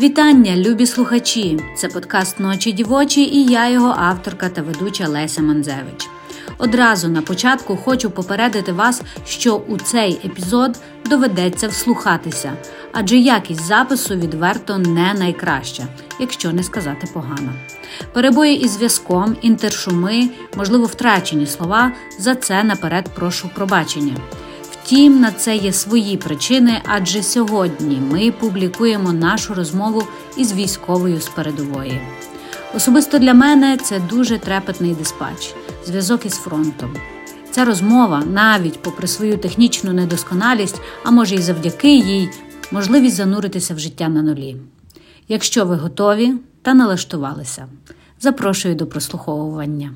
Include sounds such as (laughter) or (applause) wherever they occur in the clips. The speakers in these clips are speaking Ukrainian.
Вітання, любі слухачі! Це подкаст Ночі дівочі і я, його авторка та ведуча Леся Манзевич. Одразу на початку хочу попередити вас, що у цей епізод доведеться вслухатися, адже якість запису відверто не найкраща, якщо не сказати погано. Перебої із зв'язком, інтершуми, можливо, втрачені слова. За це наперед прошу пробачення. Втім, на це є свої причини, адже сьогодні ми публікуємо нашу розмову із військовою з передової. Особисто для мене це дуже трепетний диспач, зв'язок із фронтом. Ця розмова, навіть попри свою технічну недосконалість, а може й завдяки їй, можливість зануритися в життя на нулі. Якщо ви готові та налаштувалися, запрошую до прослуховування.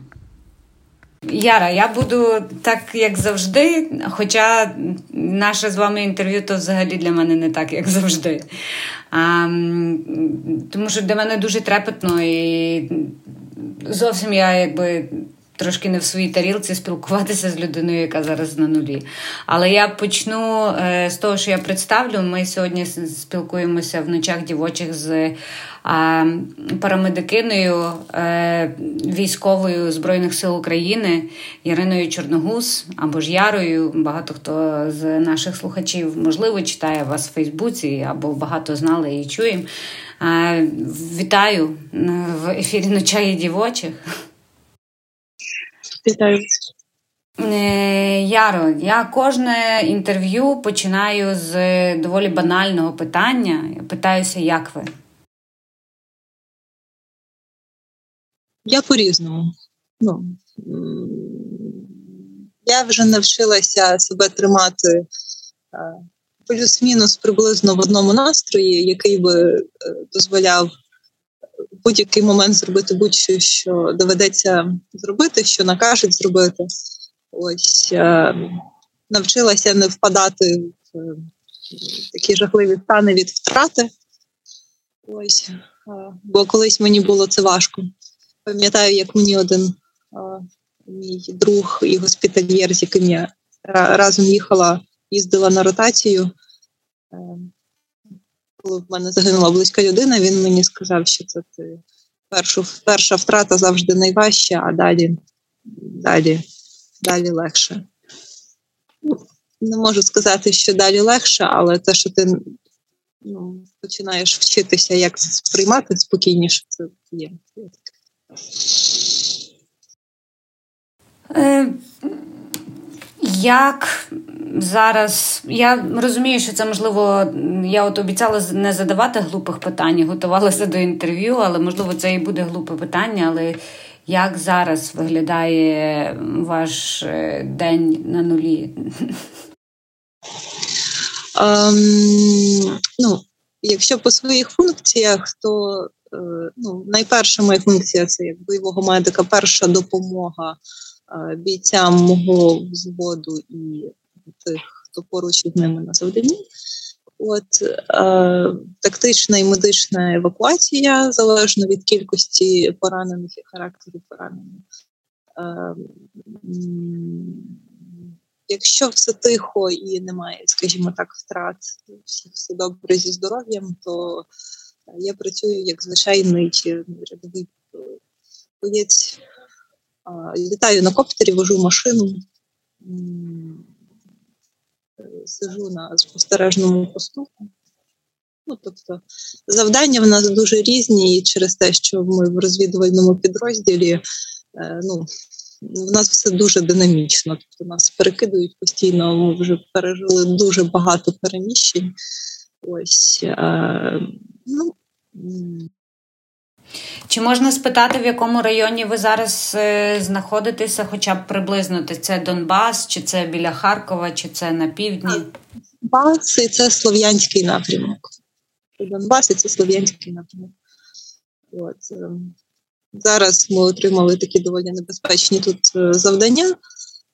Яра, я буду так, як завжди. Хоча наше з вами інтерв'ю то взагалі для мене не так, як завжди. А, Тому що для мене дуже трепетно і зовсім я якби. Трошки не в своїй тарілці спілкуватися з людиною, яка зараз на нулі. Але я почну е, з того, що я представлю. Ми сьогодні спілкуємося в ночах дівочих з парамедикиною е, військовою Збройних сил України Яриною Чорногуз або ж Ярою. Багато хто з наших слухачів, можливо, читає вас в Фейсбуці або багато знали і чуємо. Вітаю в ефірі Ночаї дівочих. Вітаю. Е, Яро, я кожне інтерв'ю починаю з доволі банального питання. Я питаюся, як ви? Я по-різному. Ну, Я вже навчилася себе тримати е, плюс-мінус приблизно в одному настрої, який би е, дозволяв будь-який момент зробити будь-що що доведеться зробити, що накажуть зробити. Ось е, навчилася не впадати в такі жахливі стани від втрати. Ось, бо колись мені було це важко. Пам'ятаю, як мені один мій друг і госпітальєр, з яким я разом їхала, їздила на ротацію. Коли в мене загинула близька людина, він мені сказав, що це ти першу, перша втрата завжди найважча, а далі далі, далі легше. Ну, Не можу сказати, що далі легше, але те, що ти ну, починаєш вчитися, як це сприймати спокійніше, це є. Е, як зараз я розумію, що це можливо, я от обіцяла не задавати глупих питань, готувалася до інтерв'ю, але можливо це і буде глупе питання. Але як зараз виглядає ваш е, день на нулі? Um, ну, Якщо по своїх функціях, то Е, ну, найперша моя функція це як бойового медика, перша допомога бійцям мого взводу і тих, хто поруч із ними на завданні. От е, тактична і медична евакуація залежно від кількості поранених і характеру поранених. Е, Якщо все тихо і немає, скажімо так, втрат, все добре зі здоров'ям, то я працюю як звичайний рядовий боєць. Літаю на коптері, вожу машину, сижу на спостережному посту. Ну, тобто завдання в нас дуже різні, і через те, що ми в розвідувальному підрозділі, е, ну, в нас все дуже динамічно. Тобто нас перекидують постійно. Ми вже пережили дуже багато переміщень. Ось е, ну чи можна спитати, в якому районі ви зараз е, знаходитеся, хоча б приблизно це Донбас, чи це біля Харкова, чи це на півдні? Донбас і це Слов'янський напрямок. Донбас і це Слов'янський напрямок. От. Е, зараз ми отримали такі доволі небезпечні тут е, завдання,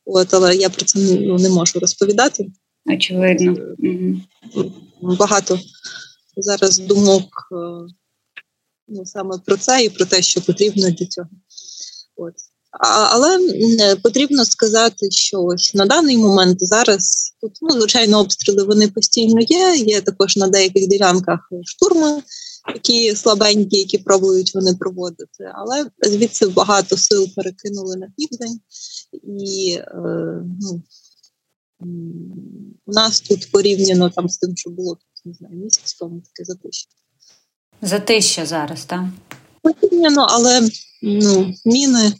от, але я про це ну, не можу розповідати. Очевидно. Багато зараз думок ну, саме про це і про те, що потрібно для цього. От. А, але потрібно сказати, що ось на даний момент зараз тут ну, звичайно обстріли вони постійно є. Є також на деяких ділянках штурми, такі слабенькі, які пробують вони проводити. Але звідси багато сил перекинули на південь, і е, ну, у нас тут порівняно там з тим, що було тут, не знаю, місяць тому таке затище. Затища зараз, так? Порівняно, але ну, міни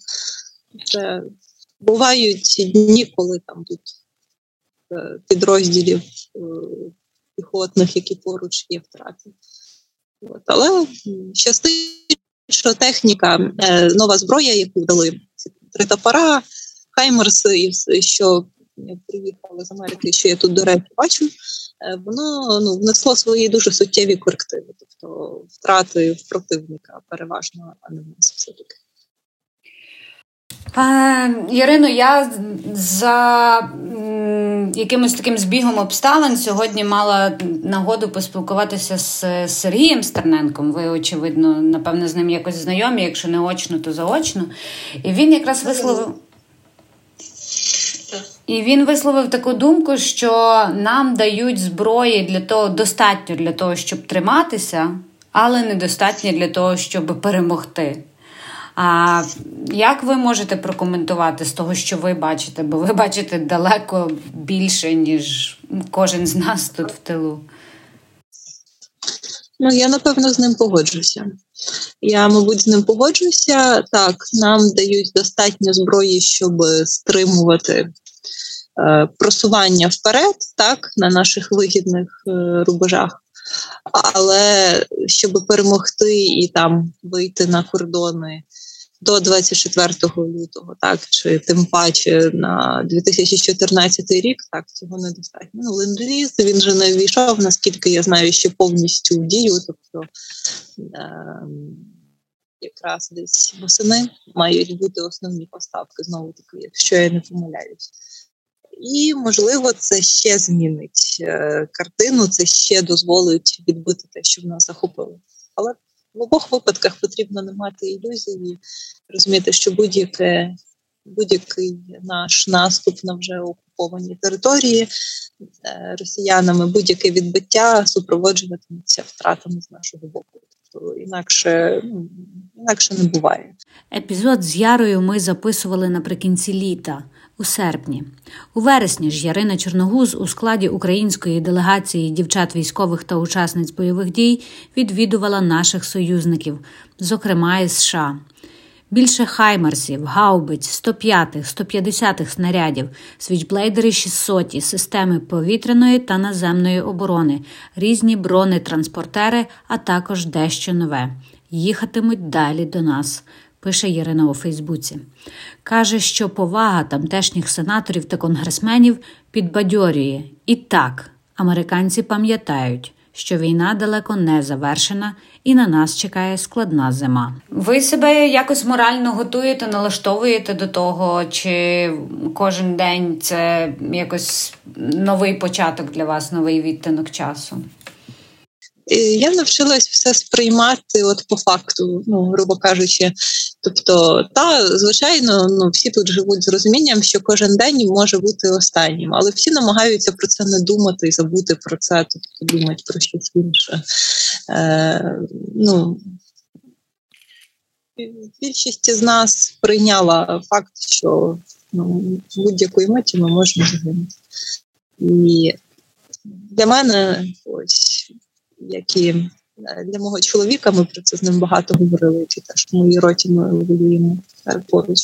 це бувають дні, коли там тут е, підрозділів е, піхотних, які поруч є втрати. От, Але щастить, що техніка, е, нова зброя, яку дали три топора, хаймерси, і все, що приїхали з Америки, що я тут, до речі, бачу, е, воно ну, внесло свої дуже суттєві корективи, тобто втрати в противника переважно, а не в нас все-таки. Ярино, я за якимось таким збігом обставин сьогодні мала нагоду поспілкуватися з Сергієм Стерненком. Ви, очевидно, напевно, з ним якось знайомі, якщо не очно, то заочно. І він якраз висловив. І він висловив таку думку, що нам дають зброї для того, достатньо для того, щоб триматися, але недостатньо для того, щоб перемогти. А як ви можете прокоментувати з того, що ви бачите? Бо ви бачите далеко більше, ніж кожен з нас тут в тилу? Ну, я напевно з ним погоджуся. Я, мабуть, з ним погоджуся. Так, нам дають достатньо зброї, щоб стримувати е, просування вперед, так, на наших вигідних е, рубежах. Але щоб перемогти і там вийти на кордони до 24 лютого, так чи тим паче на 2014 рік, так цього недостатньо. Ну, ленд-ліз, він же не ввійшов, наскільки я знаю, ще повністю в дію. Тобто е, якраз десь восени мають бути основні поставки, знову таки, якщо я не помиляюсь. І, можливо, це ще змінить е, картину, це ще дозволить відбити те, що в нас захопили. Але в обох випадках потрібно не мати ілюзії, розуміти, що будь-яке, будь-який наш наступ на вже окуповані території е, росіянами, будь-яке відбиття супроводжуватиметься втратами з нашого боку. Тобто інакше, ну, інакше не буває. Епізод з Ярою ми записували наприкінці літа у серпні. У вересні ж Ярина Чорногуз у складі української делегації дівчат військових та учасниць бойових дій відвідувала наших союзників, зокрема із США. Більше хаймерсів, гаубиць, 105-х, 150-х снарядів, свічблейдери 600, системи повітряної та наземної оборони, різні бронетранспортери, а також дещо нове. Їхатимуть далі до нас пише Ірина у Фейсбуці. Каже, що повага тамтешніх сенаторів та конгресменів підбадьорює. І так, американці пам'ятають, що війна далеко не завершена і на нас чекає складна зима. Ви себе якось морально готуєте, налаштовуєте до того, чи кожен день це якось новий початок для вас, новий відтинок часу? Я навчилась все сприймати, от по факту, ну грубо кажучи. Тобто, та звичайно, ну всі тут живуть з розумінням, що кожен день може бути останнім, але всі намагаються про це не думати і забути про це, тобто думати про щось інше. Е, Ну більшість з нас прийняла факт, що ну, будь-якої миті ми можемо загинути. І для мене ось як і е, для мого чоловіка, ми про це з ним багато говорили, чи теж в моїй роті ми воюємо е, поруч.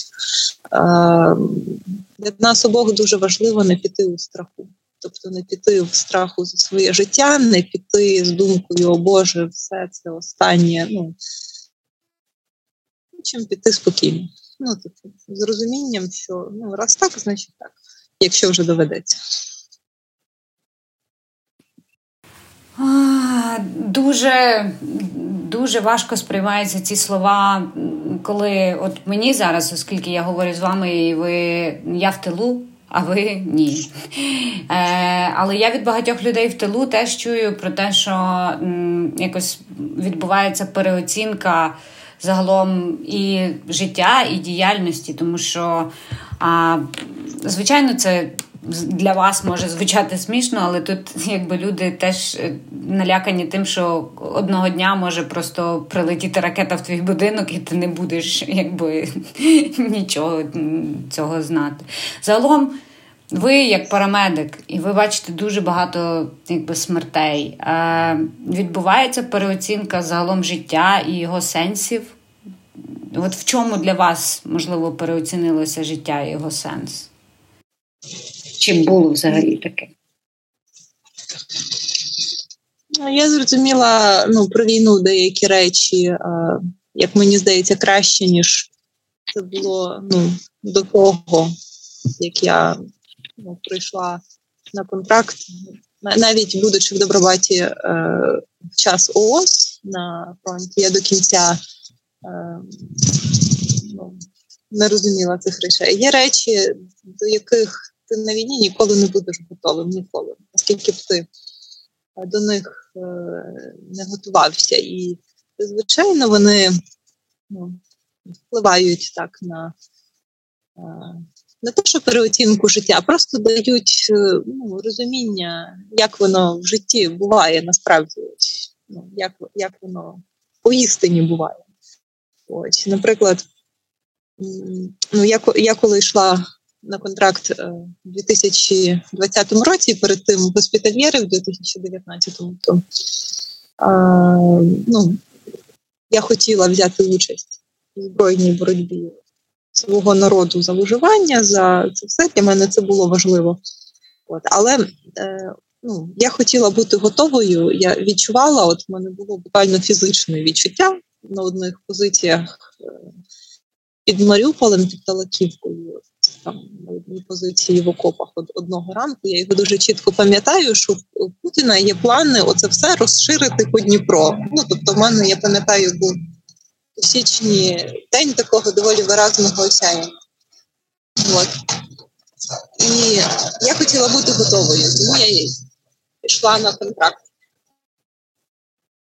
Для нас обох дуже важливо не піти у страху. Тобто не піти в страху за своє життя, не піти з думкою, о Боже, все це останнє. Ну чим піти спокійно. Ну, тобто, з розумінням, що ну, раз так, значить так, якщо вже доведеться. Дуже дуже важко сприймаються ці слова, коли от мені зараз, оскільки я говорю з вами, і ви я в тилу, а ви ні. (laughs) Е, Але я від багатьох людей в тилу теж чую про те, що м, якось відбувається переоцінка загалом і життя, і діяльності, тому що, а, звичайно, це для вас може звучати смішно, але тут якби люди теж е, налякані тим, що одного дня може просто прилетіти ракета в твій будинок, і ти не будеш якби (laughs) нічого цього знати. Загалом. Ви як парамедик, і ви бачите дуже багато якби, смертей. Е, Відбувається переоцінка загалом життя і його сенсів. От в чому для вас можливо переоцінилося життя і його сенс? Чим було взагалі таке? Ну, я зрозуміла ну, про війну деякі речі, як мені здається, краще, ніж це було ну, до того, як я ну, прийшла на контракт. Навіть будучи в Добробаті е, в час ООС на фронті, я до кінця е, ну, не розуміла цих речей. Є речі, до яких ти на війні ніколи не будеш готовим, ніколи, оскільки б ти до них е, не готувався. І, звичайно, вони ну, впливають так на е, не те, що переоцінку життя, а просто дають е, ну, розуміння, як воно в житті буває насправді, ну, як як воно поістині буває. Ось, Наприклад, ну, я, я коли йшла на контракт е, у 2020 році, перед тим госпітальєри в 2019 то а, ну, я хотіла взяти участь у збройній боротьбі свого народу за виживання, за це все для мене це було важливо. От, Але е, ну, я хотіла бути готовою. Я відчувала, от в мене було буквально фізичне відчуття на одних позиціях е, під Маріуполем, під Талаківкою там на одній позиції в окопах одного ранку. Я його дуже чітко пам'ятаю, що у Путіна є плани оце все розширити по Дніпро. Ну тобто, в мене я пам'ятаю, був у січні день такого доволі виразного осяяння. От. І я хотіла бути готовою, тому я пішла на контракт.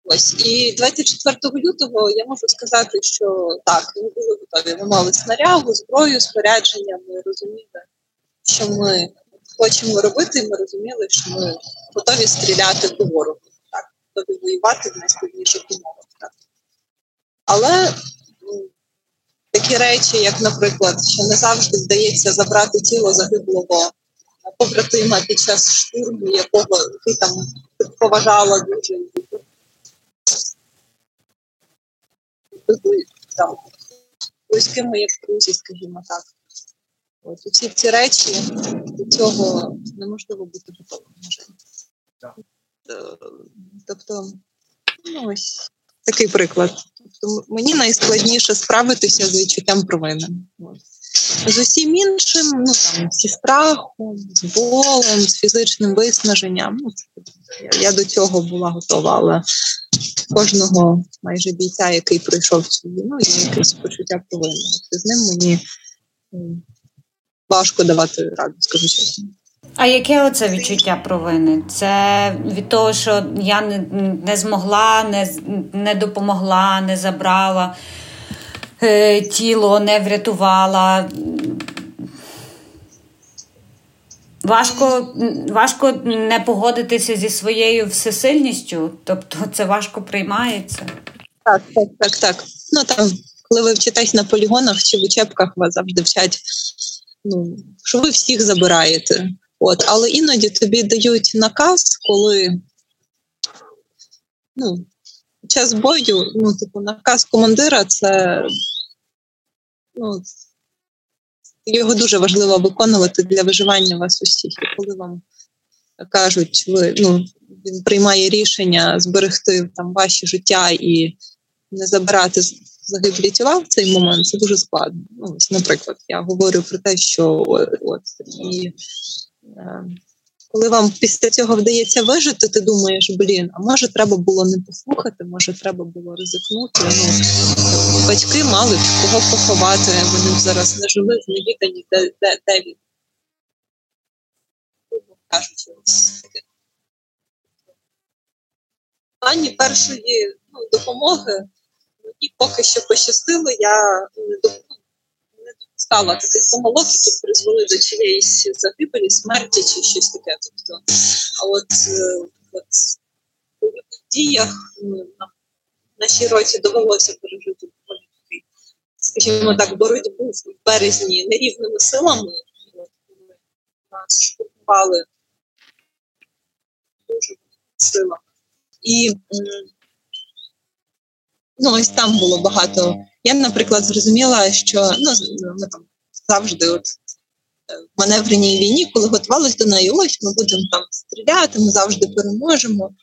Ось і 24 лютого я можу сказати, що так, ми були готові. Ми мали снарягу, зброю, спорядження. Ми розуміли, що ми хочемо робити, ми розуміли, що ми готові стріляти по ворогу, так, готові воювати в найскладніших умовах. Так. Але такі речі, як, наприклад, що не завжди вдається забрати тіло загиблого побратима під час штурму, якого ти там поважала дуже там, близькими як друзі, скажімо так. От усі ці речі до цього неможливо бути готовим. Е, тобто, ну ось такий приклад. Тобто, мені найскладніше справитися з відчуттям провини. От. З усім іншим, ну там зі страхом, з болем, з фізичним виснаженням. Ну, я, я до цього була готова, але кожного майже бійця, який пройшов цю війну, є якесь почуття провини. З ним мені важко давати раду, скажу чесно. А яке оце відчуття провини? Це від того, що я не не змогла, не не допомогла, не забрала е, тіло, не врятувала. Важко важко не погодитися зі своєю всесильністю, тобто це важко приймається. Так, так, так, так. Ну там, коли ви вчитесь на полігонах чи в учебках, вас завжди вчать, ну, що ви всіх забираєте. От, Але іноді тобі дають наказ, коли ну, час бою, ну, типу, наказ командира це ну, його дуже важливо виконувати для виживання вас усіх. І коли вам кажуть, ви ну він приймає рішення зберегти там ваші життя і не забирати загиблі тіла в цей момент, це дуже складно. Ну, ось, Наприклад, я говорю про те, що от і е, коли вам після цього вдається вижити, ти думаєш, блін, а може треба було не послухати, може треба було ризикнути. Ну, Батьки мали кого поховати, вони зараз не жили в невідані, де, де, де він. Кажучи, плані першої ну, допомоги мені поки що пощастило, я не допускала таких помилок, які призвели до чиєїсь загибелі, смерті чи щось таке. Тобто, а от, е, от у діях нам нашій році довелося пережити скажімо так, боротьбу в березні нерівними силами. Нас штурмували дуже силами. І ну, ось там було багато. Я, наприклад, зрозуміла, що ну, ми там завжди от е, в маневреній війні, коли готувалися до неї, ось ми будемо там стріляти, ми завжди переможемо.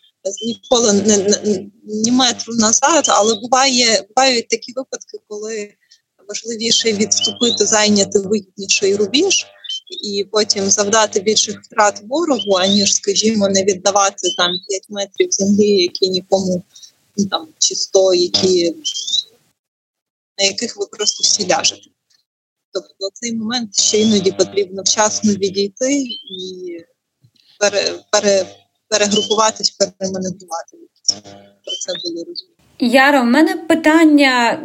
Ніколи не, не ні метру назад, але буває, бувають такі випадки, коли важливіше відступити, зайняти вигідніший рубіж і потім завдати більших втрат ворогу, аніж, скажімо, не віддавати там 5 метрів землі, які нікому ну, там чи 100, які на яких ви просто всі ляжете. Тобто цей момент ще іноді потрібно вчасно відійти і пере, пере, перегрупуватись, переманеврувати. Про це було розуміти. Яра, в мене питання.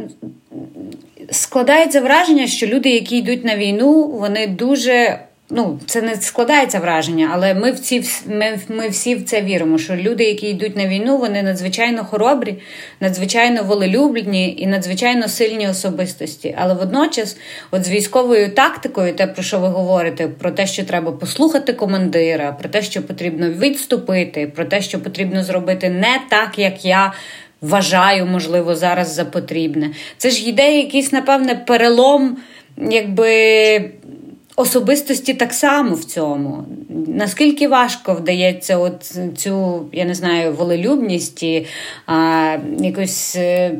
Складається враження, що люди, які йдуть на війну, вони дуже ну, це не складається враження, але ми в ці ми, ми всі в це віримо. Що люди, які йдуть на війну, вони надзвичайно хоробрі, надзвичайно волелюбні і надзвичайно сильні особистості. Але водночас, от з військовою тактикою, те про що ви говорите, про те, що треба послухати командира, про те, що потрібно відступити, про те, що потрібно зробити не так, як я. Вважаю, можливо, зараз за потрібне. Це ж йде якийсь, напевне, перелом, якби особистості так само в цьому. Наскільки важко вдається от цю, я не знаю, волелюбність і а, якось е,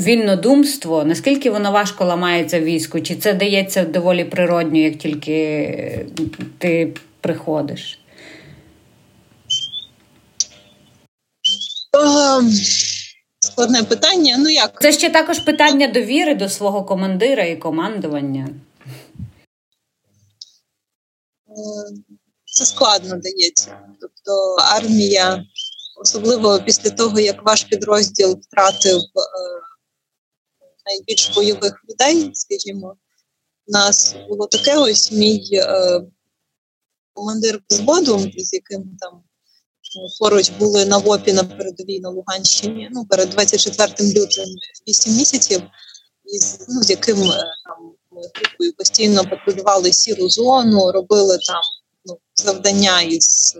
вільнодумство, наскільки воно важко ламається війську? Чи це дається доволі природньо, як тільки ти приходиш? Ем, складне питання. Ну як? Це ще також питання довіри до свого командира і командування. це складно дається. Тобто армія, особливо після того, як ваш підрозділ втратив е, найбільш бойових людей, скажімо, у нас було таке ось мій е, командир взводу, з яким там поруч були на ВОПі на передовій на Луганщині, ну перед 24 лютим 8 місяців, і ну, з яким е, там групою постійно патрулювали сіру зону, робили там ну, завдання із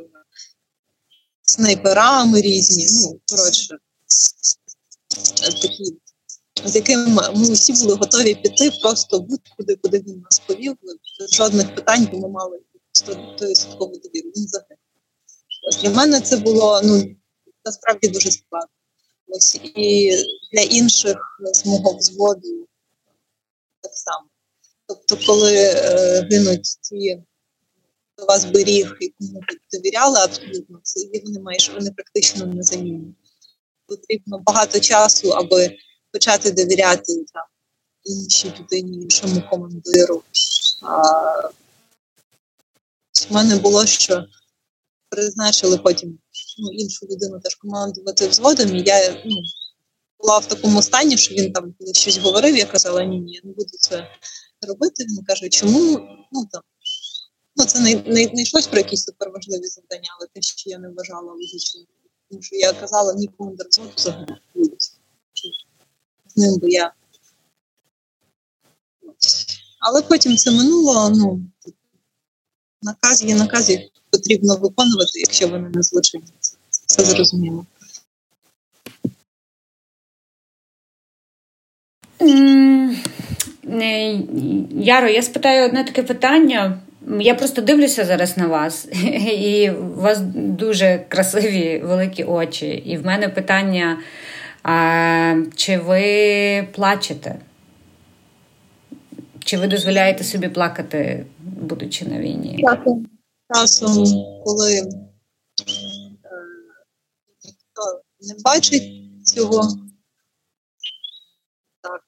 снайперами різні. Ну, коротше, такі, з яким ми всі були готові піти просто будь-куди, куди він нас повів. Жодних питань, бо ми мали 100% довіру. Він загинув. Для мене це було ну насправді дуже складно. Ось і для інших з мого взводу так само. Тобто, коли е, гинуть ті, хто вас беріг і кому ви довіряли, абсолютно і вони майже вони практично незамінні. Потрібно багато часу, аби почати довіряти там іншій людині, іншому командиру. А, в мене було, що призначили потім ну, іншу людину теж командувати взводом, і я ну, була в такому стані, що він там коли щось говорив, я казала, ні, ні, я не буду це робити. Він каже, чому ну там ну це не не, не йшлось про якісь суперважливі завдання, але те, що я не вважала логічним. Тому що я казала нікому дерзоту взагалі з ним би я. Але потім це минуло. Ну наказ є наказ, їх потрібно виконувати, якщо вони не злочинні. Це, зрозуміло. Яро, я спитаю одне таке питання. Я просто дивлюся зараз на вас, (laughs) і у вас дуже красиві великі очі. І в мене питання: а, чи ви плачете? Чи ви дозволяєте собі плакати, будучи на війні? Часом, часом коли е, ніхто не бачить цього. Так.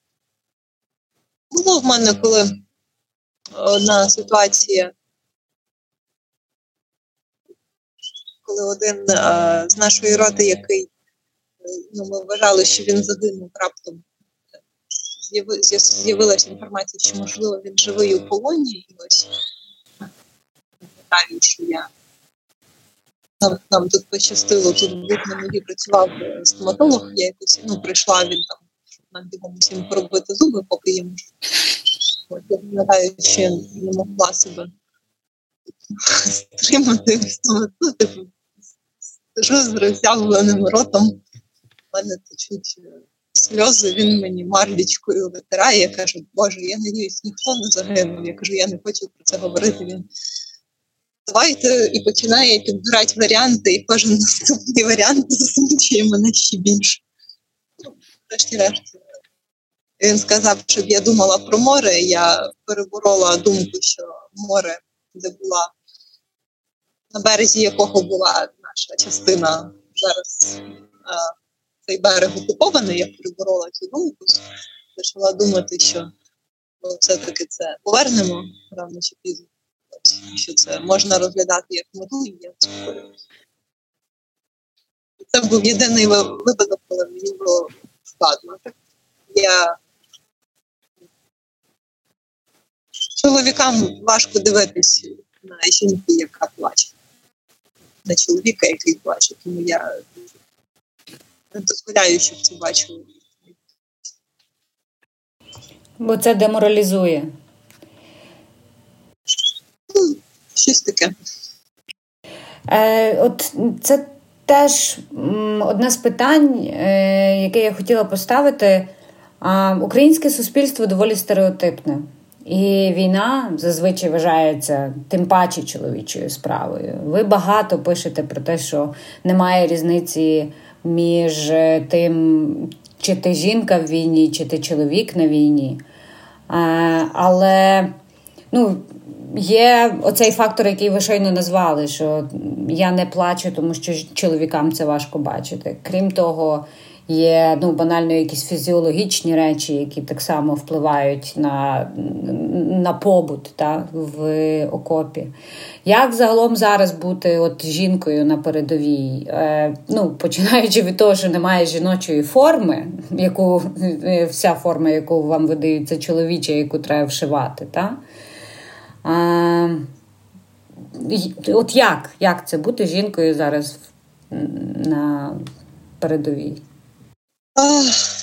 Було в мене коли одна ситуація, коли один а, з нашої роти, який ну, ми вважали, що він загинув раптом з'явилася інформація, що можливо він живий у полоні, і ось що нам, нам тут пощастило, тут був на ногі працював стоматолог, я якось ну, прийшла він там, нам бігом усім поробити зуби, поки можу. От, я пам'ятаю, я не могла себе стримати, ну, типу, сижу з роззявленим ротом, в мене течуть сльози, він мені марлічкою витирає. Я кажу, Боже, я надіюсь, ніхто не загинув. Я кажу, я не хочу про це говорити. Він давайте і починає підбирати варіанти, і кожен (laughs) наступний варіант засмучує мене ще більше. Ну, Врешті-решт, він сказав, щоб я думала про море. Я переборола думку, що море, де була, на березі якого була наша частина зараз цей берег окупований, я переборола цю думку, почала думати, що ну, все-таки це повернемо рано чи пізно, що це можна розглядати як мету, і я заспокоююся. Це був єдиний випадок, коли мені було складно. Я Чоловікам важко дивитися на жінку, яка плаче, на чоловіка, який плаче, тому я не дозволяю, щоб це бачили. Бо це деморалізує. Ну, щось таке. Е, От це теж одне з питань, е, яке я хотіла поставити. Українське суспільство доволі стереотипне. І війна зазвичай вважається тим паче чоловічою справою. Ви багато пишете про те, що немає різниці між е, тим, чи ти жінка в війні, чи ти чоловік на війні. Але ну, є оцей фактор, який ви щойно назвали, що я не плачу, тому що чоловікам це важко бачити. Крім того, Є ну, банально якісь фізіологічні речі, які так само впливають на на побут та, в окопі. Як загалом зараз бути от жінкою на передовій? Е, ну, Починаючи від того, що немає жіночої форми, яку, е, вся форма, яку вам видають, це чоловіча, яку треба вшивати. Та? Е, от як? Як це бути жінкою зараз на передовій?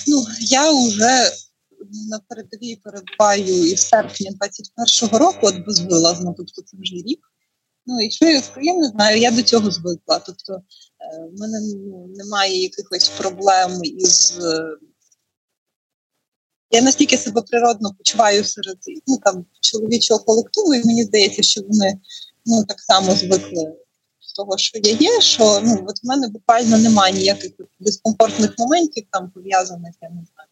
Ну, я вже на передовій перебуваю із серпня 21-го року, от безвилазно, тобто це вже рік. Ну і що я я не знаю, я до цього звикла. Тобто е, в мене ну, немає якихось проблем із. Я настільки себе природно почуваю серед ну, там, чоловічого колективу, і мені здається, що вони ну, так само звикли з того, що я є, що ну от в мене буквально немає ніяких дискомфортних моментів там пов'язаних, я не знаю,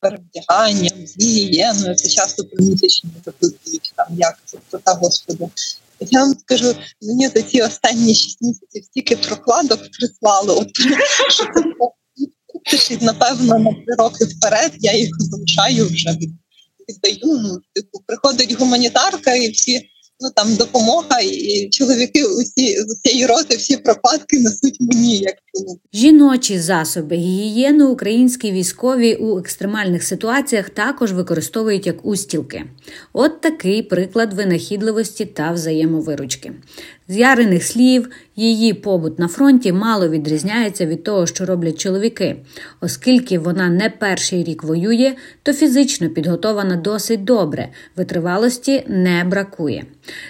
перевдяганням, з гігієною. Це часто примісячні запитують, там як це та господи. Я вам скажу, мені за ці останні шість місяців стільки прокладок прислали, от (laughs) що напевно на три роки вперед я їх залишаю вже віддаю. Ну, типу, приходить гуманітарка і всі ну там допомога, і чоловіки усі з усієї роти всі пропадки несуть мені як жіночі засоби гігієни українські військові у екстремальних ситуаціях також використовують як устілки. От такий приклад винахідливості та взаємовиручки. З яриних слів, її побут на фронті мало відрізняється від того, що роблять чоловіки, оскільки вона не перший рік воює, то фізично підготована досить добре, витривалості не бракує.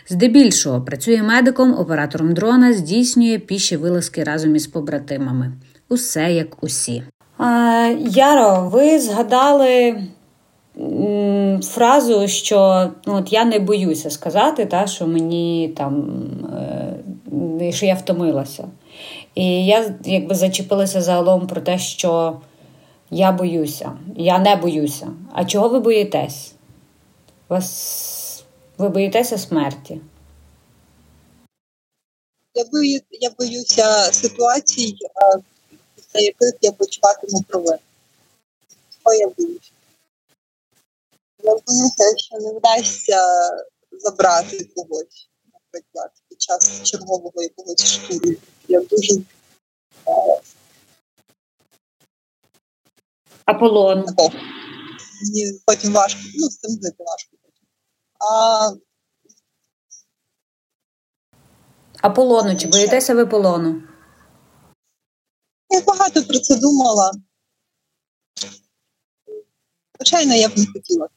Здебільшого працює медиком, оператором дрона, здійснює піші вилазки разом із побратимами. Усе як усі. Яро, ви згадали фразу, що ну, от я не боюся сказати, та, що мені там е, що я втомилася. І я якби зачепилася загалом про те, що я боюся, я не боюся. А чого ви боїтесь? Вас... Ви боїтеся смерті? Я бою, я боюся ситуацій, після яких я почуватиму провину. Що я боюся? Я боюся, що не вдасться забрати когось, наприклад, під час чергового якогось штурму. Я дуже Аполлон. Мені потім важко, ну, з цим жити важко. А Аполлону, чи боїтеся ви полону? Я багато про це думала. Звичайно, я б не хотіла.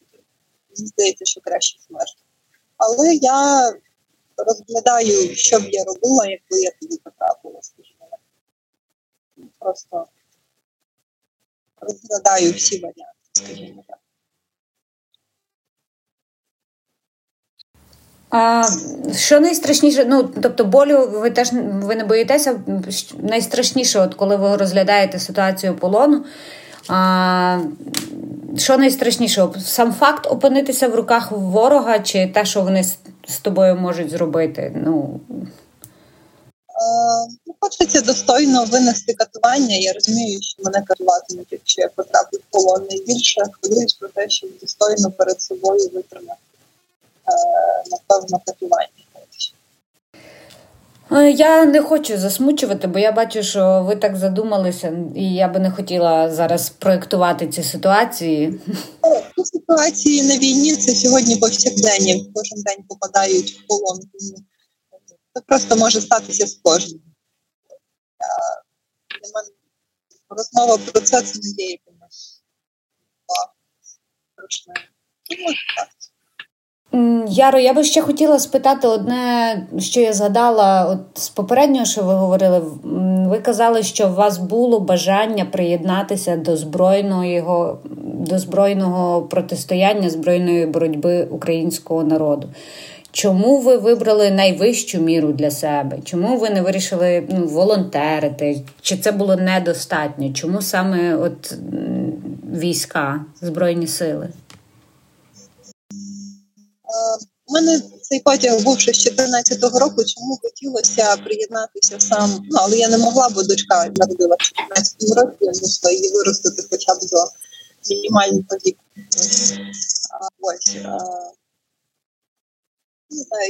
Мені здається, що краще смерть. Але я розглядаю, що б я робила, якби я туди потрапила, скажімо. Просто розглядаю всі варіанти, скажімо так. А що найстрашніше? Ну тобто, болю ви теж ви не боїтеся найстрашніше, от коли ви розглядаєте ситуацію полону. А, Що найстрашніше? Сам факт опинитися в руках ворога, чи те, що вони з тобою можуть зробити? Ну е, Хочеться достойно винести катування. Я розумію, що мене катуватимуть, якщо я потраплю в полон. Найбільше хвилююсь про те, щоб достойно перед собою витримати Е, напевно, катування. Е, я не хочу засмучувати, бо я бачу, що ви так задумалися, і я би не хотіла зараз проєктувати ці ситуації. Ці ситуації на війні це сьогодні повсякденні. Кожен день попадають в полон. Це просто може статися з кожним. Мене розмова про це це не є якимось. Яро, я би ще хотіла спитати одне, що я згадала от з попереднього, що ви говорили. Ви казали, що у вас було бажання приєднатися до збройного до збройного протистояння, збройної боротьби українського народу. Чому ви вибрали найвищу міру для себе? Чому ви не вирішили ну, волонтерити? Чи це було недостатньо? Чому саме от війська, збройні сили? У мене цей потяг був ще з 14-го року, чому хотілося приєднатися сам. Ну, але я не могла, бо дочка народила в 14-му році, я мусила її виростити хоча б до мінімального віку.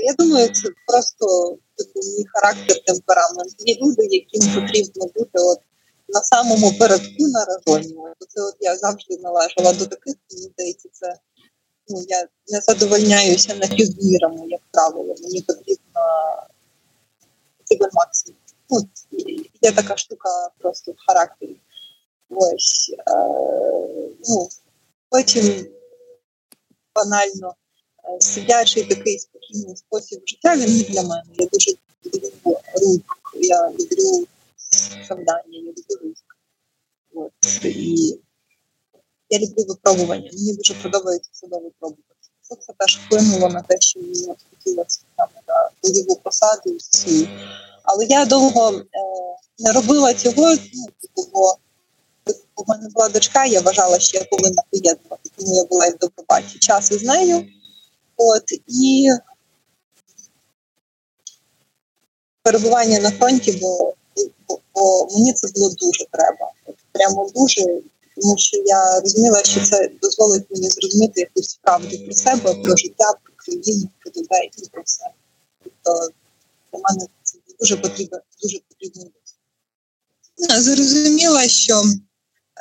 Я думаю, це просто мій характер, темперамент. Є люди, яким потрібно бути от на самому передку наражені. Це от я завжди належала до таких, мені здається, це ну, я не задовольняюся напівмірами, як правило. Мені потрібно максимум. Ну, Є така штука просто в характері. Ось. Е, ну, Потім банально е, сидячий такий спокійний спосіб життя, він не для мене. Я дуже люблю рух, я люблю завдання, я люблю рух. От. І я люблю випробування. Мені дуже подобається себе випробувати. Це теж вплинуло на те, що мені хотілося саме на бойову посаду. Але я довго е, не робила цього, ну, типу, бо у мене була дочка, я вважала, що я повинна поєднувати, тому я була і в добробаті час із нею. От, І перебування на фронті, бо, бо, бо мені це було дуже треба. От, Прямо дуже тому що я розуміла, що це дозволить мені зрозуміти якусь правду про себе, про життя, про країну, про людей і про все. Тобто для мене це дуже потрібно, дуже потрібно. Ну, зрозуміла, що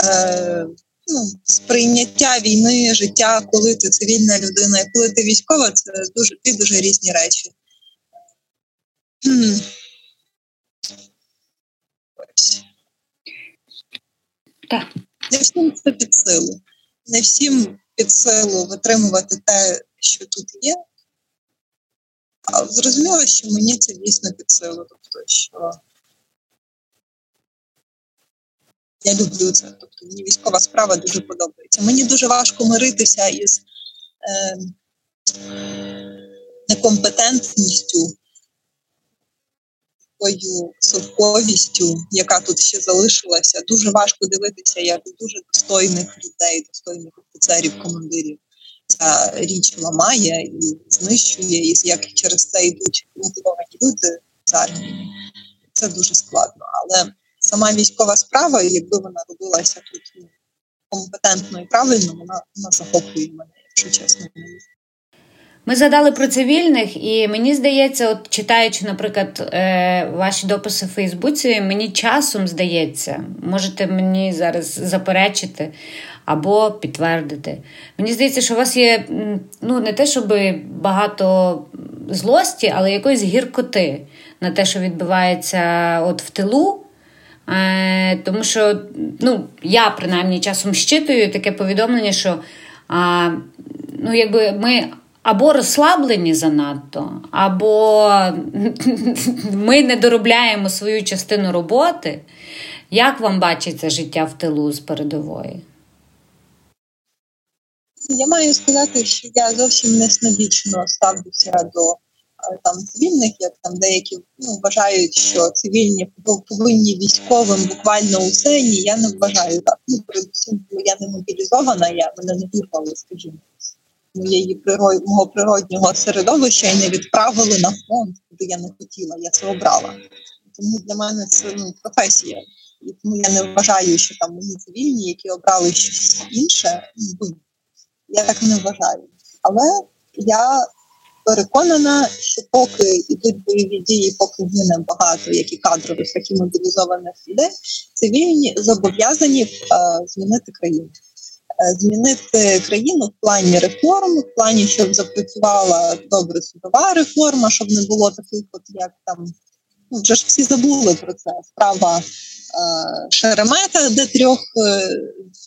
е, ну, сприйняття війни, життя, коли ти цивільна людина і коли ти військова, це дуже дві дуже різні речі. Так. Не всім це під силу. Не всім під силу витримувати те, що тут є. А зрозуміло, що мені це дійсно під силу. Тобто, що я люблю це. Тобто мені військова справа дуже подобається. Мені дуже важко миритися із е, некомпетентністю совковістю, яка тут ще залишилася, дуже важко дивитися, як дуже достойних людей, достойних офіцерів, командирів ця річ ламає і знищує, і як через це йдуть мотивовані люди з армії. Це дуже складно. Але сама військова справа, якби вона робилася тут ну, компетентно і правильно, вона вона захоплює мене, якщо чесно. Ми згадали про цивільних, і мені здається, от читаючи, наприклад, е, ваші дописи в Фейсбуці, мені часом здається, можете мені зараз заперечити або підтвердити. Мені здається, що у вас є ну, не те, щоб багато злості, але якоїсь гіркоти на те, що відбувається от в тилу. Е, Тому що ну, я принаймні часом щитую таке повідомлення, що а, ну, якби ми або розслаблені занадто, або (laughs) ми не доробляємо свою частину роботи. Як вам бачиться життя в тилу з передової? Я маю сказати, що я зовсім не снобічно ставлюся до е, там цивільних, як там деякі ну, вважають, що цивільні повинні військовим буквально усе. Ні, я не вважаю так. Ну, передусім, я не мобілізована, я мене не вирвали, скажімо, моєї природ, мого природнього середовища і не відправили на фронт, куди я не хотіла, я це обрала. Тому для мене це ну, професія. І тому я не вважаю, що там мені цивільні, які обрали щось інше, ну, я так не вважаю. Але я переконана, що поки йдуть бойові дії, поки гине багато як і кадрових, так і мобілізованих людей, цивільні зобов'язані е, змінити країну. Е, змінити країну в плані реформ, в плані, щоб запрацювала добре судова реформа, щоб не було таких, от як там ну вже ж всі забули про це. Справа е, Шеремета, де трьох е,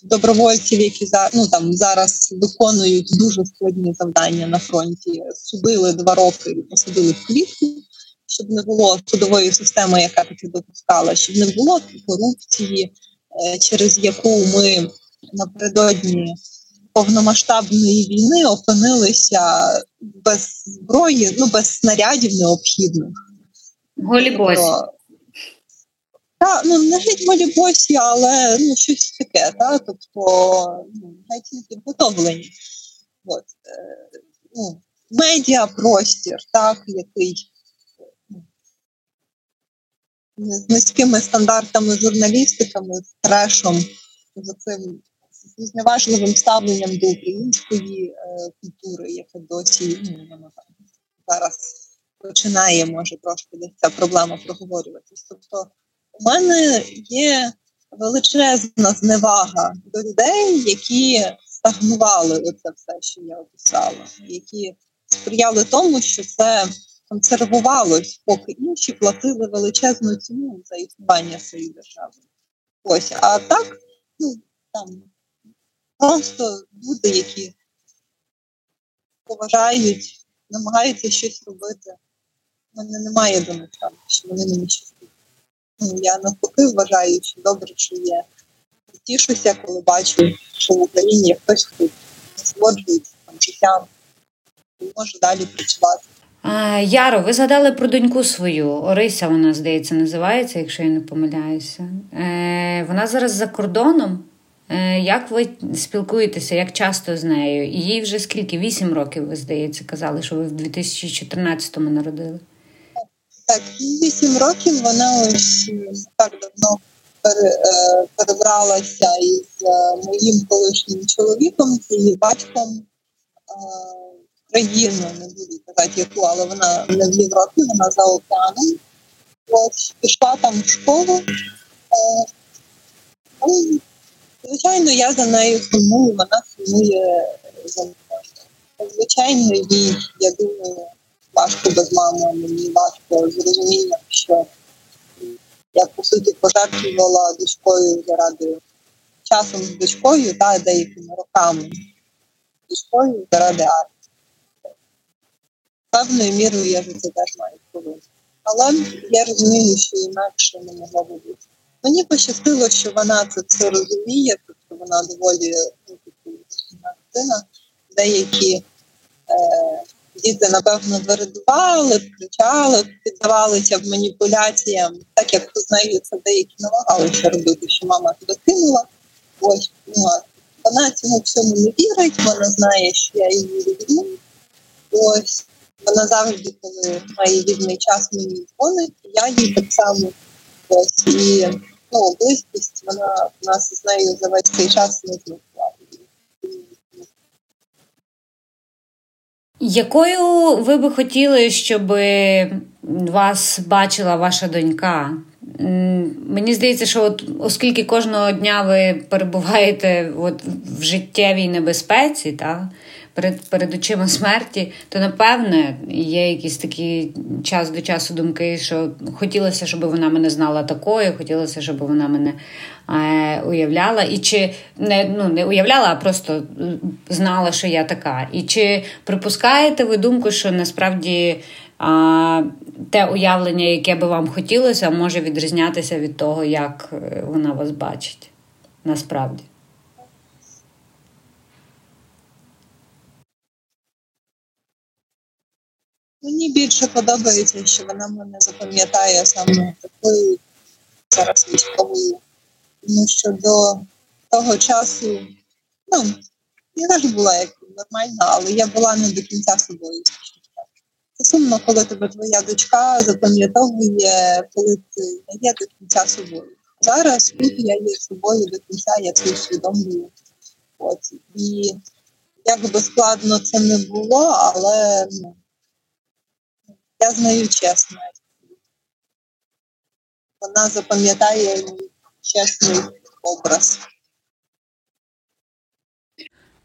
добровольців, які за ну там зараз виконують дуже складні завдання на фронті, судили два роки і посадили в клітку. Щоб не було судової системи, яка таки допускала, щоб не було корупції, через яку ми напередодні повномасштабної війни опинилися без зброї, ну без снарядів необхідних. Голібосі. Так, ну не геть голібосі, але ну щось таке, та тобто ну, навіть не підготовлені. От, е, ну, медіапростір, так, який ну, з низькими стандартами журналістиками, з трешом, з цим зневажливим ставленням до української е, культури, яка досі ну, зараз починає, може, трошки десь ця проблема проговорюватись. Тобто, у мене є величезна зневага до людей, які стагнували оце все, що я описала, які сприяли тому, що це консервувалось, поки інші платили величезну ціну за існування своєї держави. Ось, а так, ну там просто люди, які поважають, намагаються щось робити. У мене немає до них що вони мені щось Ну, Я навпаки вважаю, що добре, що є. Тішуся, коли бачу, що в Україні хтось хто насолоджується життям і може далі працювати. Яро, ви згадали про доньку свою. Орися, вона, здається, називається, якщо я не помиляюся. Е, Вона зараз за кордоном. Е, як ви спілкуєтеся, як часто з нею? Їй вже скільки? Вісім років, ви здається, казали, що ви в 2014-му народили. Так, вісім років вона ось так давно е, перебралася із е, моїм колишнім чоловіком, її батьком країну, не буду казати яку, але вона не в Європі, вона за океаном. Ось пішла там в школу. Звичайно, я за нею сумую, вона сумує за мною. Звичайно, їй, я думаю, важко без мами, мені важко з розумінням, що я по суті пожертвувала дочкою заради часом з дочкою та деякими роками дочкою заради армії. Певною мірою я за це теж маю провину. Але я розумію, що інакше не могло бути. Мені пощастило, що вона це все розуміє, тобто вона доволі ну, дитина. Деякі е, діти, напевно, вирадували, кричали, піддавалися маніпуляціям, так як це деякі намагалися робити, що мама туди кинула. Ось ну, вона цьому всьому не вірить, вона знає, що я її люблю. Ось вона завжди, коли має вільний час, мені дзвонить, я їй так само і ну, близькість, вона в нас з нею за весь цей час не зникла. Якою ви би хотіли, щоб вас бачила ваша донька? Мені здається, що от, оскільки кожного дня ви перебуваєте от в життєвій небезпеці, та, перед перед очима смерті, то напевне є якісь такі час до часу думки, що хотілося, щоб вона мене знала такою, хотілося, щоб вона мене е, уявляла. І чи не ну, не уявляла, а просто знала, що я така. І чи припускаєте ви думку, що насправді а, те уявлення, яке би вам хотілося, може відрізнятися від того, як е, вона вас бачить насправді? Мені більше подобається, що вона мене запам'ятає саме такою зараз військовою. Тому що до того часу, ну, я теж була як нормальна, але я була не до кінця собою. Це сумно, коли тебе твоя дочка запам'ятовує, коли ти не є до кінця собою. Зараз тут я є собою до кінця, я це усвідомлюю. От. І як би складно це не було, але ну, я знаю чесно. Вона запам'ятає чесний образ.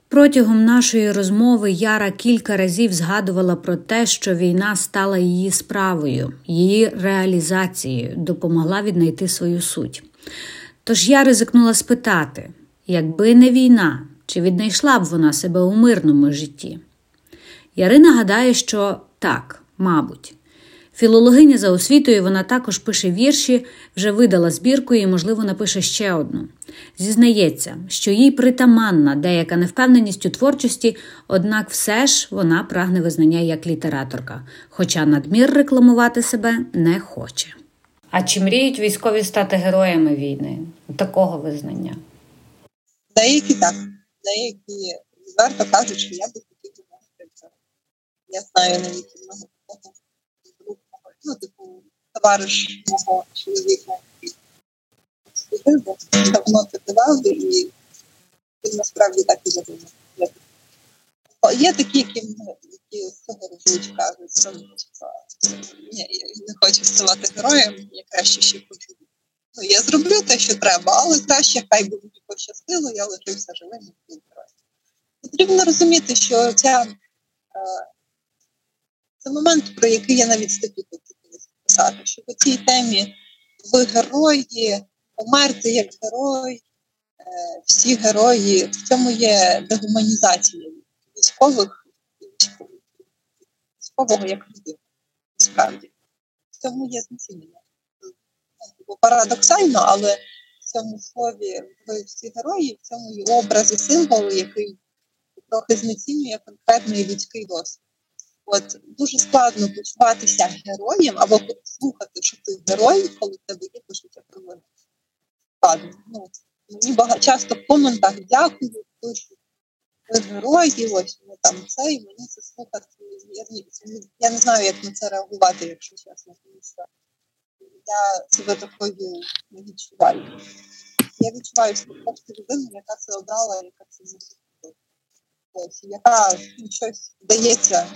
Протягом нашої розмови Яра кілька разів згадувала про те, що війна стала її справою, її реалізацією, допомогла віднайти свою суть. Тож я ризикнула спитати, якби не війна, чи віднайшла б вона себе у мирному житті? Ярина гадає, що так, мабуть. Філологиня за освітою вона також пише вірші, вже видала збірку і, можливо, напише ще одну. Зізнається, що їй притаманна деяка невпевненість у творчості, однак все ж вона прагне визнання як літераторка, хоча надмір рекламувати себе не хоче. А чи мріють військові стати героями війни? Такого визнання? Деякі так, деякі відверто кажуть, що я би бути. Я знаю навіть ну, типу, товариш мого чоловіка давно працював, і він насправді так і задумав. Є такі, які, які розуміють, кажуть, що ні, я не хочу ставати героєм, я краще ще хочу. Ну, я зроблю те, що треба, але краще, хай би мені пощастило, я лишився живим і героєм. Потрібно розуміти, що ця це момент, про який я навіть статтю хочу писати, що по цій темі ви герої, померти як герой, е, всі герої, в цьому є дегуманізація військових військового як людини, насправді. В цьому є знецінення. Парадоксально, але в цьому слові ви всі герої, в цьому є образ і символ, який трохи знецінює конкретний людський досвід. От дуже складно почуватися героєм або слухати, що ти герой, коли в тебе є почуття провини. Складно. Ну, мені багато часто в коментах дякую, пишуть, ви герої, ось ми там це, і мені це слухати. Я, я не знаю, як на це реагувати, якщо чесно, тому що я себе такою не відчуваю. Я відчуваю себе просто людину, яка це обрала, яка це зробила. Ось, яка щось вдається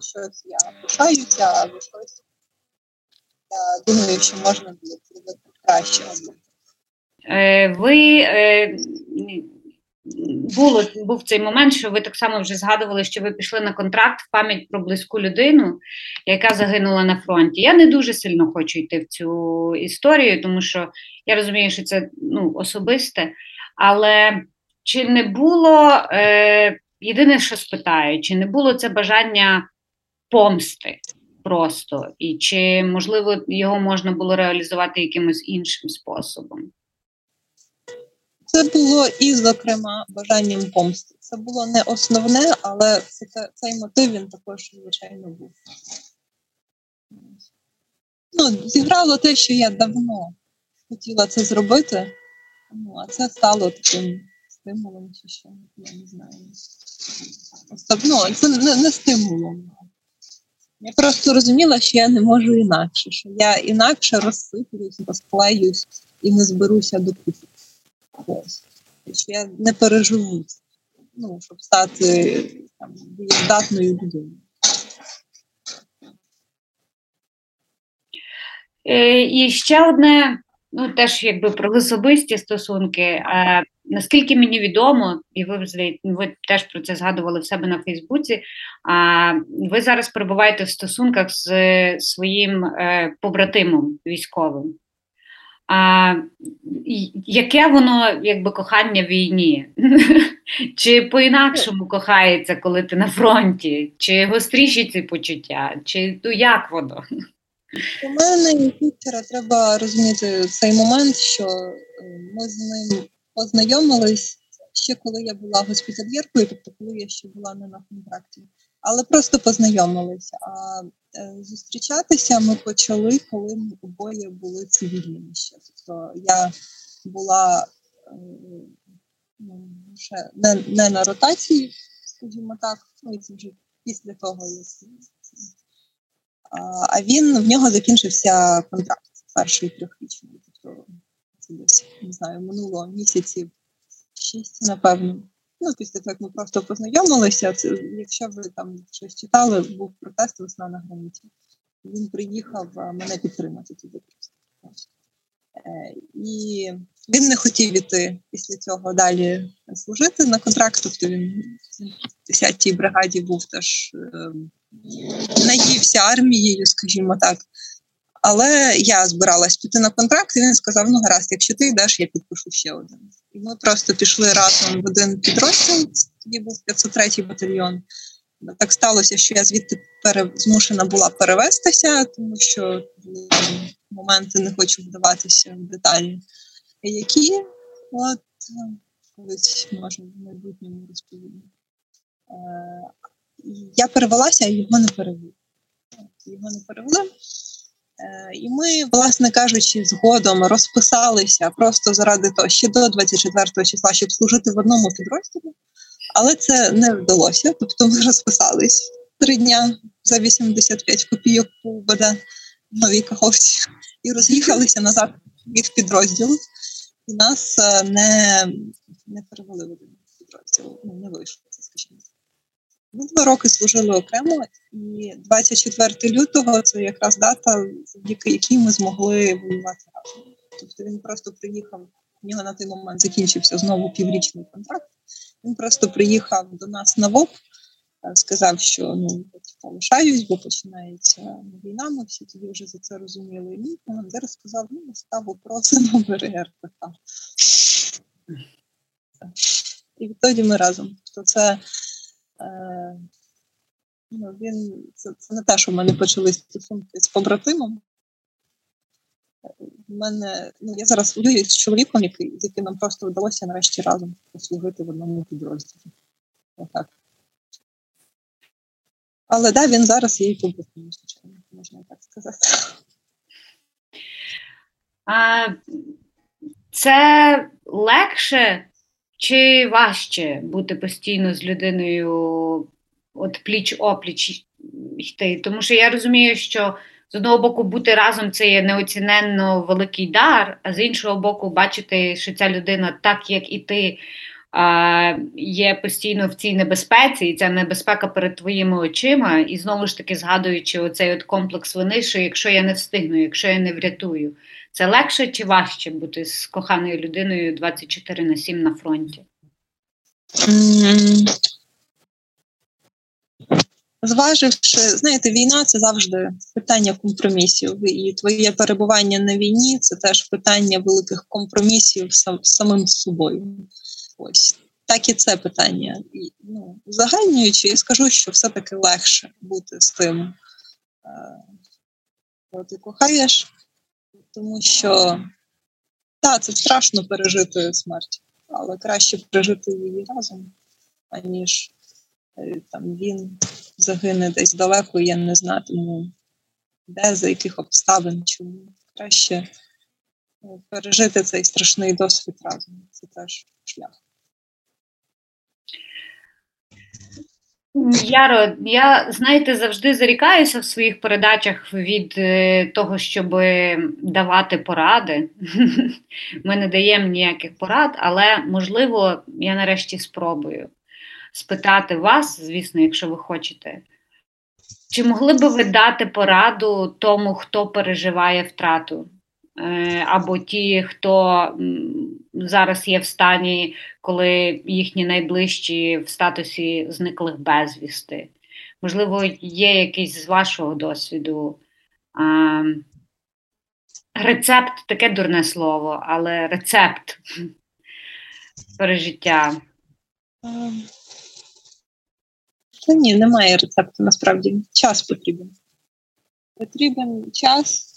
щось я пишаюся, або щось я думаю, що можна було зробити краще. Е, ви е, було був цей момент, що ви так само вже згадували, що ви пішли на контракт в пам'ять про близьку людину, яка загинула на фронті. Я не дуже сильно хочу йти в цю історію, тому що я розумію, що це ну, особисте, але чи не було е, єдине, що спитаю, чи не було це бажання помсти просто, і чи можливо його можна було реалізувати якимось іншим способом? Це було і, зокрема, бажанням помсти. Це було не основне, але цей мотив він також, звичайно, був. Ну, Зіграло те, що я давно хотіла це зробити, ну, а це стало таким стимулом, чи що, я не знаю. Ну, Це не, не стимулом. Я просто розуміла, що я не можу інакше, що я інакше розсиплюсь, розклеюсь і не зберуся до Ось. Що я не переживу. ну, щоб стати там, здатною людиною. Е, і ще одне, ну теж якби про особисті стосунки. Наскільки мені відомо, і ви ви теж про це згадували в себе на Фейсбуці. А ви зараз перебуваєте в стосунках з своїм е, побратимом військовим. А, Яке воно якби кохання в війні? (laughs) Чи по-інакшому кохається, коли ти на фронті? Чи гостріші ці почуття? Чи ну як воно? У мене треба розуміти цей момент, що е, ми з ним познайомились ще коли я була госпітальєркою, тобто коли я ще була не на контракті, але просто познайомилися. А е, зустрічатися ми почали, коли ми обоє були цивільними ще. Тобто я була е, ну, ще не, не на ротації, скажімо так, ну це вже після того, як а він в нього закінчився контракт перший трьохрічний. Тобто десь не знаю, минуло місяців шість, напевно. Ну, після того, як ми просто познайомилися, це якщо ви там щось читали, був протест весна на границі. Він приїхав мене підтримати туди. Е, і він не хотів іти після цього далі служити на контракт. Тобто він в 10-й бригаді був теж е, наївся армією, скажімо так. Але я збиралась піти на контракт, і він сказав: ну гаразд, якщо ти йдеш, я підпишу ще один. І ми просто пішли разом в один підрозділ. Тоді був 503-й батальйон. Так сталося, що я звідти пере... змушена була перевестися, тому що моменти не хочу вдаватися в деталі, які от колись може в майбутньому розповім. Е, я перевелася, а його не перевели. Його не перевели. Е, і ми, власне кажучи, згодом розписалися просто заради того, ще до 24 числа, щоб служити в одному підрозділі, але це не вдалося. Тобто ми розписались три дня за 85 копійок по УБД новій каховці і роз'їхалися назад від підрозділу, і нас е, не не перевели в один підрозділ. Ну, не вийшло це, скажімо. Ми два роки служили окремо, і 24 лютого це якраз дата, завдяки якій ми змогли воювати разом. Тобто він просто приїхав, у нього на той момент закінчився знову піврічний контракт. Він просто приїхав до нас на ВОП, е, сказав, що ну лишаюсь, бо починається війна. Ми всі тоді вже за це розуміли. І командир сказав: ну, ставу просимо бери РПК. І відтоді ми разом. Тобто це ну, він, це, це не те, що в мене почали стосунки з побратимом. У мене, ну, Я зараз воюю з чоловіком, який, з яким нам просто вдалося нарешті разом послужити в одному підрозділі. Отак. Але да, він зараз є і побратимом, звичайно, можна так сказати. А, Це легше чи важче бути постійно з людиною от пліч опліч йти? Тому що я розумію, що з одного боку бути разом це є неоціненно великий дар, а з іншого боку, бачити, що ця людина, так як і ти, є постійно в цій небезпеці, і ця небезпека перед твоїми очима, і знову ж таки згадуючи оцей от комплекс вини, що якщо я не встигну, якщо я не врятую. Це легше чи важче бути з коханою людиною 24 на 7 на фронті? Зваживши, знаєте, війна це завжди питання компромісів. І твоє перебування на війні це теж питання великих компромісів з самим собою. Ось так і це питання. І, ну, Узагальнюючи, я скажу, що все-таки легше бути з тим, кого ти кохаєш, тому що так, це страшно пережити смерть, але краще пережити її разом, аніж е, там він загине десь далеко, я не знатиму, де, за яких обставин, чому. Краще е, пережити цей страшний досвід разом. Це теж шлях. Яро, я знаєте, завжди зарікаюся в своїх передачах від е, того, щоб давати поради. (laughs) Ми не даємо ніяких порад, але можливо, я нарешті спробую. спитати вас, звісно, якщо ви хочете. Чи могли би ви дати пораду тому, хто переживає втрату? Е, або ті, хто зараз є в стані, коли їхні найближчі в статусі зниклих безвісти? Можливо, є якийсь з вашого досвіду а, рецепт таке дурне слово, але рецепт пережиття. Та ні, немає рецепту насправді. Час потрібен. Потрібен час.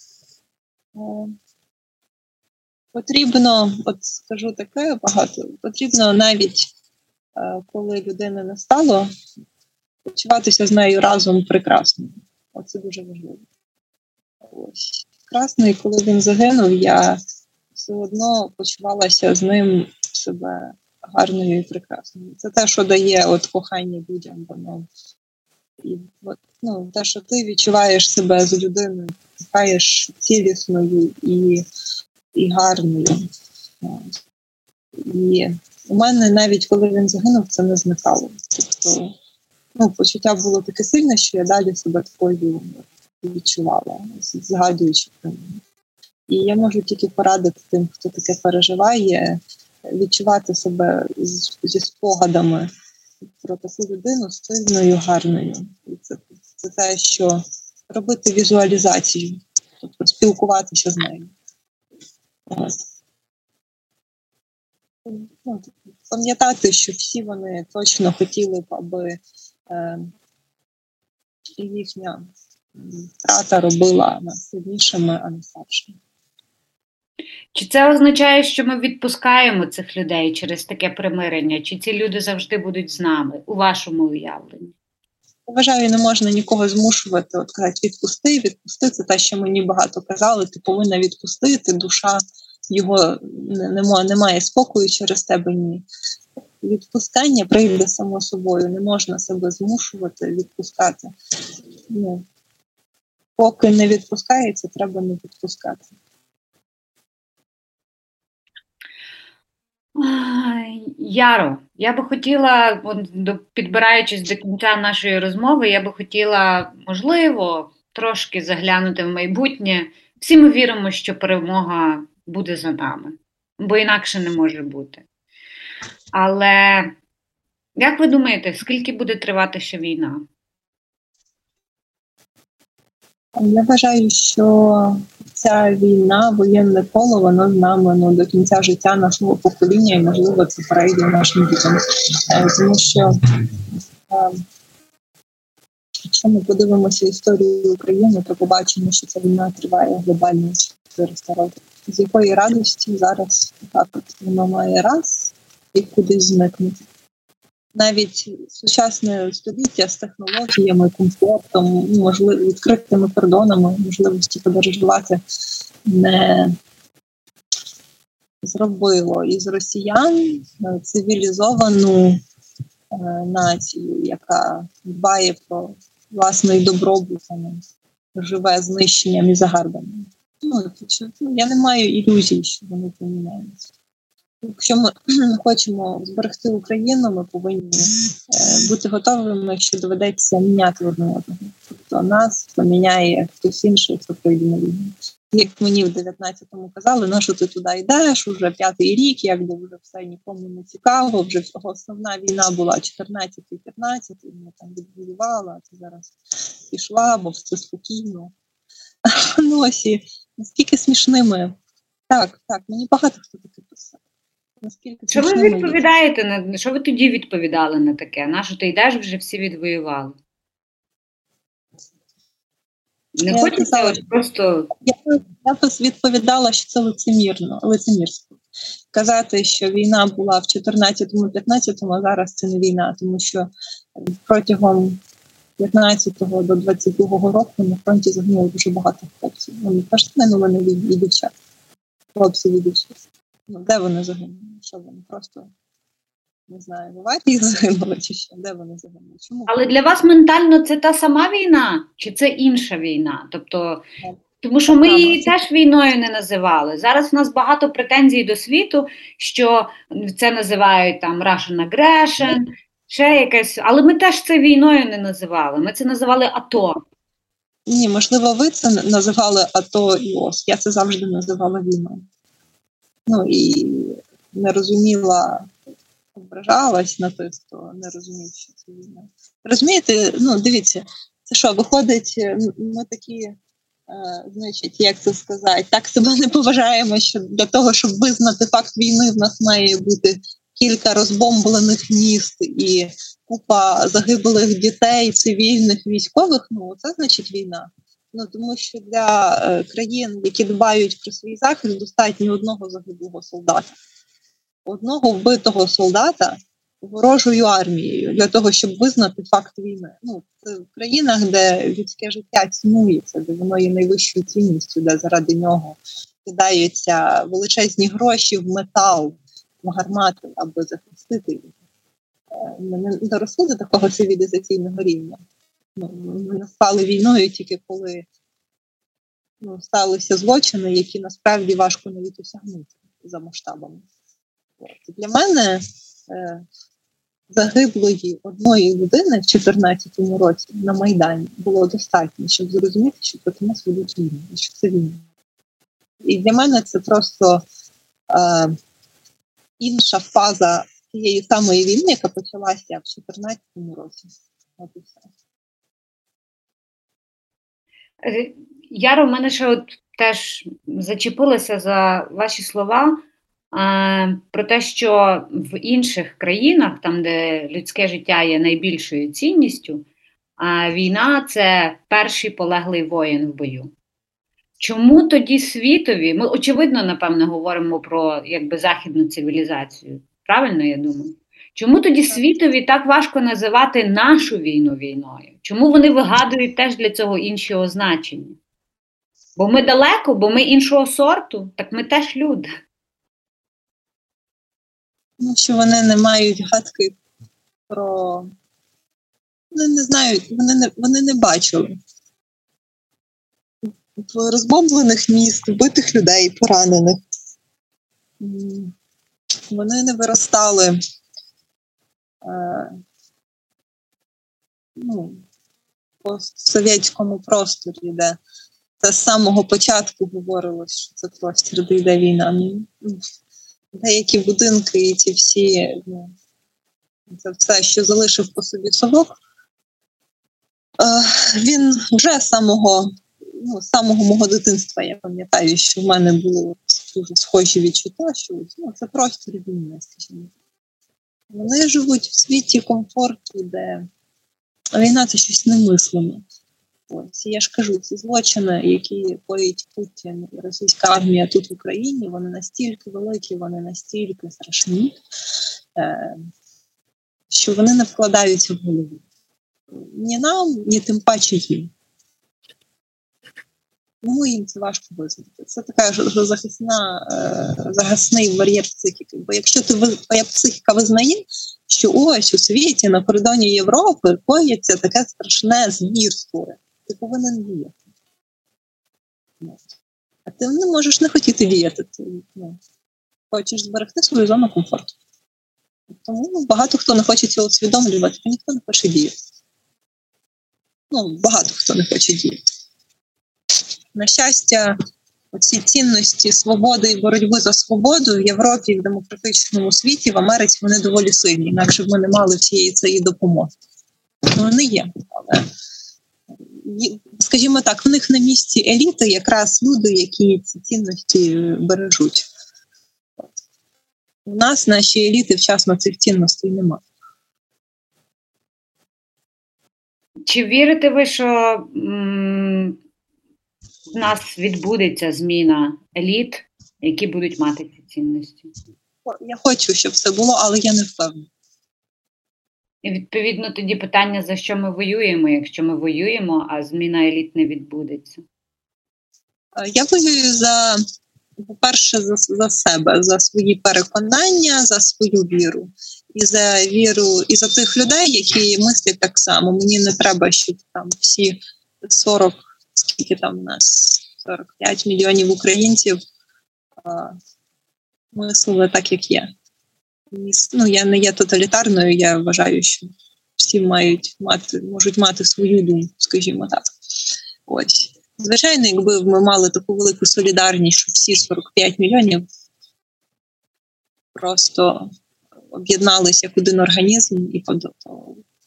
Потрібно, от скажу таке багато, потрібно навіть е, коли людини не стало, почуватися з нею разом прекрасно. Оце дуже важливо. Ось. І коли він загинув, я все одно почувалася з ним себе гарною і прекрасною. Це те, що дає от кохання людям, воно і от, ну, те, що ти відчуваєш себе з людиною, кохаєш цілісною і і гарною. І у мене навіть коли він загинув, це не зникало. Тобто ну, почуття було таке сильне, що я далі себе такою відчувала, згадуючи про нього. І я можу тільки порадити тим, хто таке переживає, відчувати себе зі спогадами про таку людину сильною, гарною. І це, це те, що робити візуалізацію, тобто спілкуватися з нею. Ну, Пам'ятати, що всі вони точно хотіли б, аби е, їхня втрата робила нас сильнішими, а не слабшими. Чи це означає, що ми відпускаємо цих людей через таке примирення? Чи ці люди завжди будуть з нами у вашому уявленні? Вважаю, не можна нікого змушувати. От казати, відпусти, відпусти. Це те, що мені багато казали. Ти повинна відпустити, душа його немає, немає спокою через тебе. Ні. Відпускання прийде само собою. Не можна себе змушувати, відпускати. Ну, Поки не відпускається, треба не відпускати. Яро, я би хотіла, підбираючись до кінця нашої розмови, я би хотіла, можливо, трошки заглянути в майбутнє. Всі ми віримо, що перемога буде за нами, бо інакше не може бути. Але як ви думаєте, скільки буде тривати ще війна? Я вважаю, що ця війна, воєнне коло, воно з нами ну, до кінця життя нашого покоління, і можливо це перейде нашим дітям. Е, тому що е, якщо ми подивимося історію України, то побачимо, що ця війна триває глобально 400 років. З якої радості зараз так воно має раз і кудись зникнути навіть сучасне століття з технологіями, комфортом, можливо, відкритими кордонами, можливості подорожувати не зробило із росіян цивілізовану е, націю, яка дбає про власний добробут, живе знищенням і загарбанням. Ну, я не маю ілюзій, що вони поміняються. Якщо ми (clears throat) хочемо зберегти Україну, ми повинні е, бути готовими, що доведеться міняти одне одного. Тобто нас поміняє хтось інший, хто прийде на війну. Як мені в 19-му казали, на що ти туди йдеш, уже п'ятий рік, якби вже все нікому не цікаво. Вже основна війна була 14-15, ми там відвоювала, а це зараз пішла, бо все спокійно. (laughs) Ну ось і наскільки смішними. Так, так, мені багато хто таке писав. Наскільки Що ви відповідаєте на що ви тоді відповідали на таке? На що ти йдеш, вже всі відвоювали? Не хочеться от просто. Я, я відповідала, що це лицемірно, лицемірство. Казати, що війна була в 14-15, а зараз це не війна, тому що протягом 15 до 22 року на фронті загинуло дуже багато хлопців. Вони теж не і дівчат. Хлопці і дівчат. Ну, де вони загинули? Що вони просто не знаю, в аварії загинули чи що? Де вони загинули? Чому? Але для вас ментально це та сама війна, чи це інша війна? Тобто, тому що ми її теж війною не називали. Зараз у нас багато претензій до світу, що це називають там Russian aggression, ще якесь, але ми теж це війною не називали. Ми це називали АТО. Ні, можливо, ви це називали АТО і ОС. Я це завжди називала війною. Ну і не розуміла, ображалась на те, хто не розумів, що це війна. Розумієте, ну дивіться, це що, виходить, ми такі, е, значить, як це сказати, так себе не поважаємо, що для того, щоб визнати факт війни, в нас має бути кілька розбомблених міст і купа загиблих дітей, цивільних, військових. Ну це значить війна. Ну тому що для е, країн, які дбають про свій захист, достатньо одного загиблого солдата, одного вбитого солдата ворожою армією для того, щоб визнати факт війни. Ну це в країнах, де людське життя цінується, де воно є найвищою цінністю, де заради нього кидаються величезні гроші в метал, в гармати, аби захистити їх. Е, ми не доросли до такого цивілізаційного рівня. Ну, Ми не спали війною тільки коли ну, сталися злочини, які насправді важко навіть осягнути за масштабами. Для мене е, загиблої одної людини в 2014 році на Майдані було достатньо, щоб зрозуміти, що проти нас ведуть війну, що це війна. І для мене це просто е, інша фаза тієї самої війни, яка почалася в 2014 році. Е, Яро, в мене ще от теж зачепилася за ваші слова про те, що в інших країнах, там, де людське життя є найбільшою цінністю, війна це перший полеглий воїн в бою. Чому тоді світові? Ми, очевидно, напевно, говоримо про якби західну цивілізацію. Правильно, я думаю. Чому тоді світові так важко називати нашу війну війною? Чому вони вигадують теж для цього інші означення? Бо ми далеко, бо ми іншого сорту, так ми теж люди. Ну, що вони не мають гадки про. Вони не знають, вони не вони не бачили розбомблених міст, вбитих людей, поранених. Вони не виростали е, ну, по совєтському просторі, де з самого початку говорилось, що це простір, де йде війна. Деякі будинки і ці всі, ну, це все, що залишив по собі совок, е, він вже самого ну, самого мого дитинства я пам'ятаю, що в мене були дуже схожі відчуття, що ну, це простір війни, скажімо. Вони живуть в світі комфорту, де війна це щось немислиме. Ось я ж кажу, ці злочини, які коїть Путін і російська армія тут в Україні, вони настільки великі, вони настільки страшні, е, що вони не вкладаються в голову. Ні нам, ні тим паче їм. Тому їм це важко визнати. Це така ж захисна, е, захисний бар'єр психіки. Бо якщо ти твоя психіка визнає, що ось у світі на кордоні Європи коїться таке страшне звірство, ти повинен діяти. А ти не можеш не хотіти діяти. Ти ну, хочеш зберегти свою зону комфорту. Тому багато хто не хоче цього усвідомлювати, бо ніхто не хоче діяти. Ну, багато хто не хоче діяти. На щастя, ці цінності свободи і боротьби за свободу в Європі, в демократичному світі, в Америці вони доволі сильні, інакше б ми не мали всієї цієї допомоги. Вони є, але скажімо так, в них на місці еліти якраз люди, які ці цінності бережуть. У нас наші еліти вчасно цих цінностей немає. Чи вірите ви, що м- в нас відбудеться зміна еліт, які будуть мати ці цінності. Я хочу, щоб все було, але я не впевнена. І відповідно тоді питання, за що ми воюємо, якщо ми воюємо, а зміна еліт не відбудеться. Я воюю за, по-перше, за за себе, за свої переконання, за свою віру. І за віру, і за тих людей, які мислять так само. Мені не треба, щоб там всі 40 скільки там у нас 45 мільйонів українців мислили так, як є. Ну, я не є тоталітарною. Я вважаю, що всі мають мати, можуть мати свою думку, скажімо так. Ось. Звичайно, якби ми мали таку велику солідарність, що всі 45 мільйонів просто об'єдналися як один організм і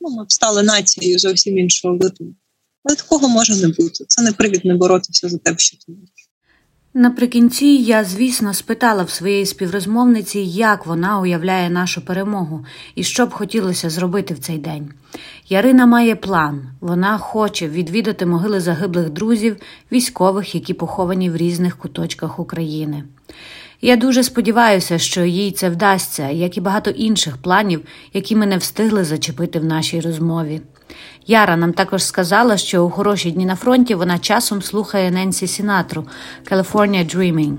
ну, ми б стали нацією зовсім іншого виду. Але такого може не бути. Це не привід не боротися за те, що ти можеш. Наприкінці я, звісно, спитала в своєї співрозмовниці, як вона уявляє нашу перемогу і що б хотілося зробити в цей день. Ярина має план. Вона хоче відвідати могили загиблих друзів, військових, які поховані в різних куточках України. Я дуже сподіваюся, що їй це вдасться, як і багато інших планів, які ми не встигли зачепити в нашій розмові. Яра нам також сказала, що у хороші дні на фронті вона часом слухає Ненсі Сінатру «California Dreaming».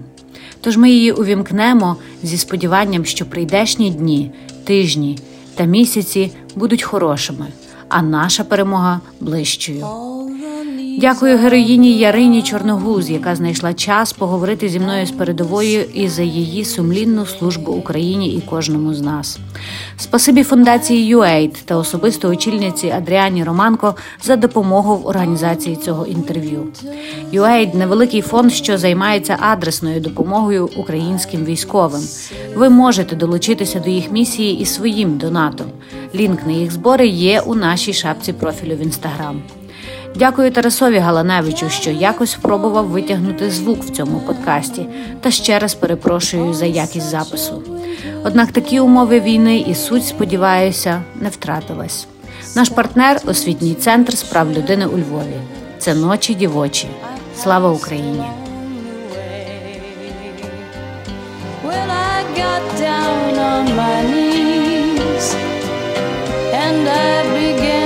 Тож ми її увімкнемо зі сподіванням, що прийдешні дні, тижні та місяці будуть хорошими, а наша перемога ближчою. Дякую героїні Ярині Чорногуз, яка знайшла час поговорити зі мною з передовою і за її сумлінну службу Україні і кожному з нас. Спасибі фундації UAID та особисто очільниці Адріані Романко за допомогу в організації цього інтерв'ю. UAID – невеликий фонд, що займається адресною допомогою українським військовим. Ви можете долучитися до їх місії і своїм донатом. Лінк на їх збори є у нашій шапці профілю в інстаграм. Дякую Тарасові Галаневичу, що якось спробував витягнути звук в цьому подкасті, та ще раз перепрошую за якість запису. Однак такі умови війни і суть, сподіваюся, не втратилась. Наш партнер освітній центр справ людини у Львові. Це ночі дівочі. Слава Україні! And I just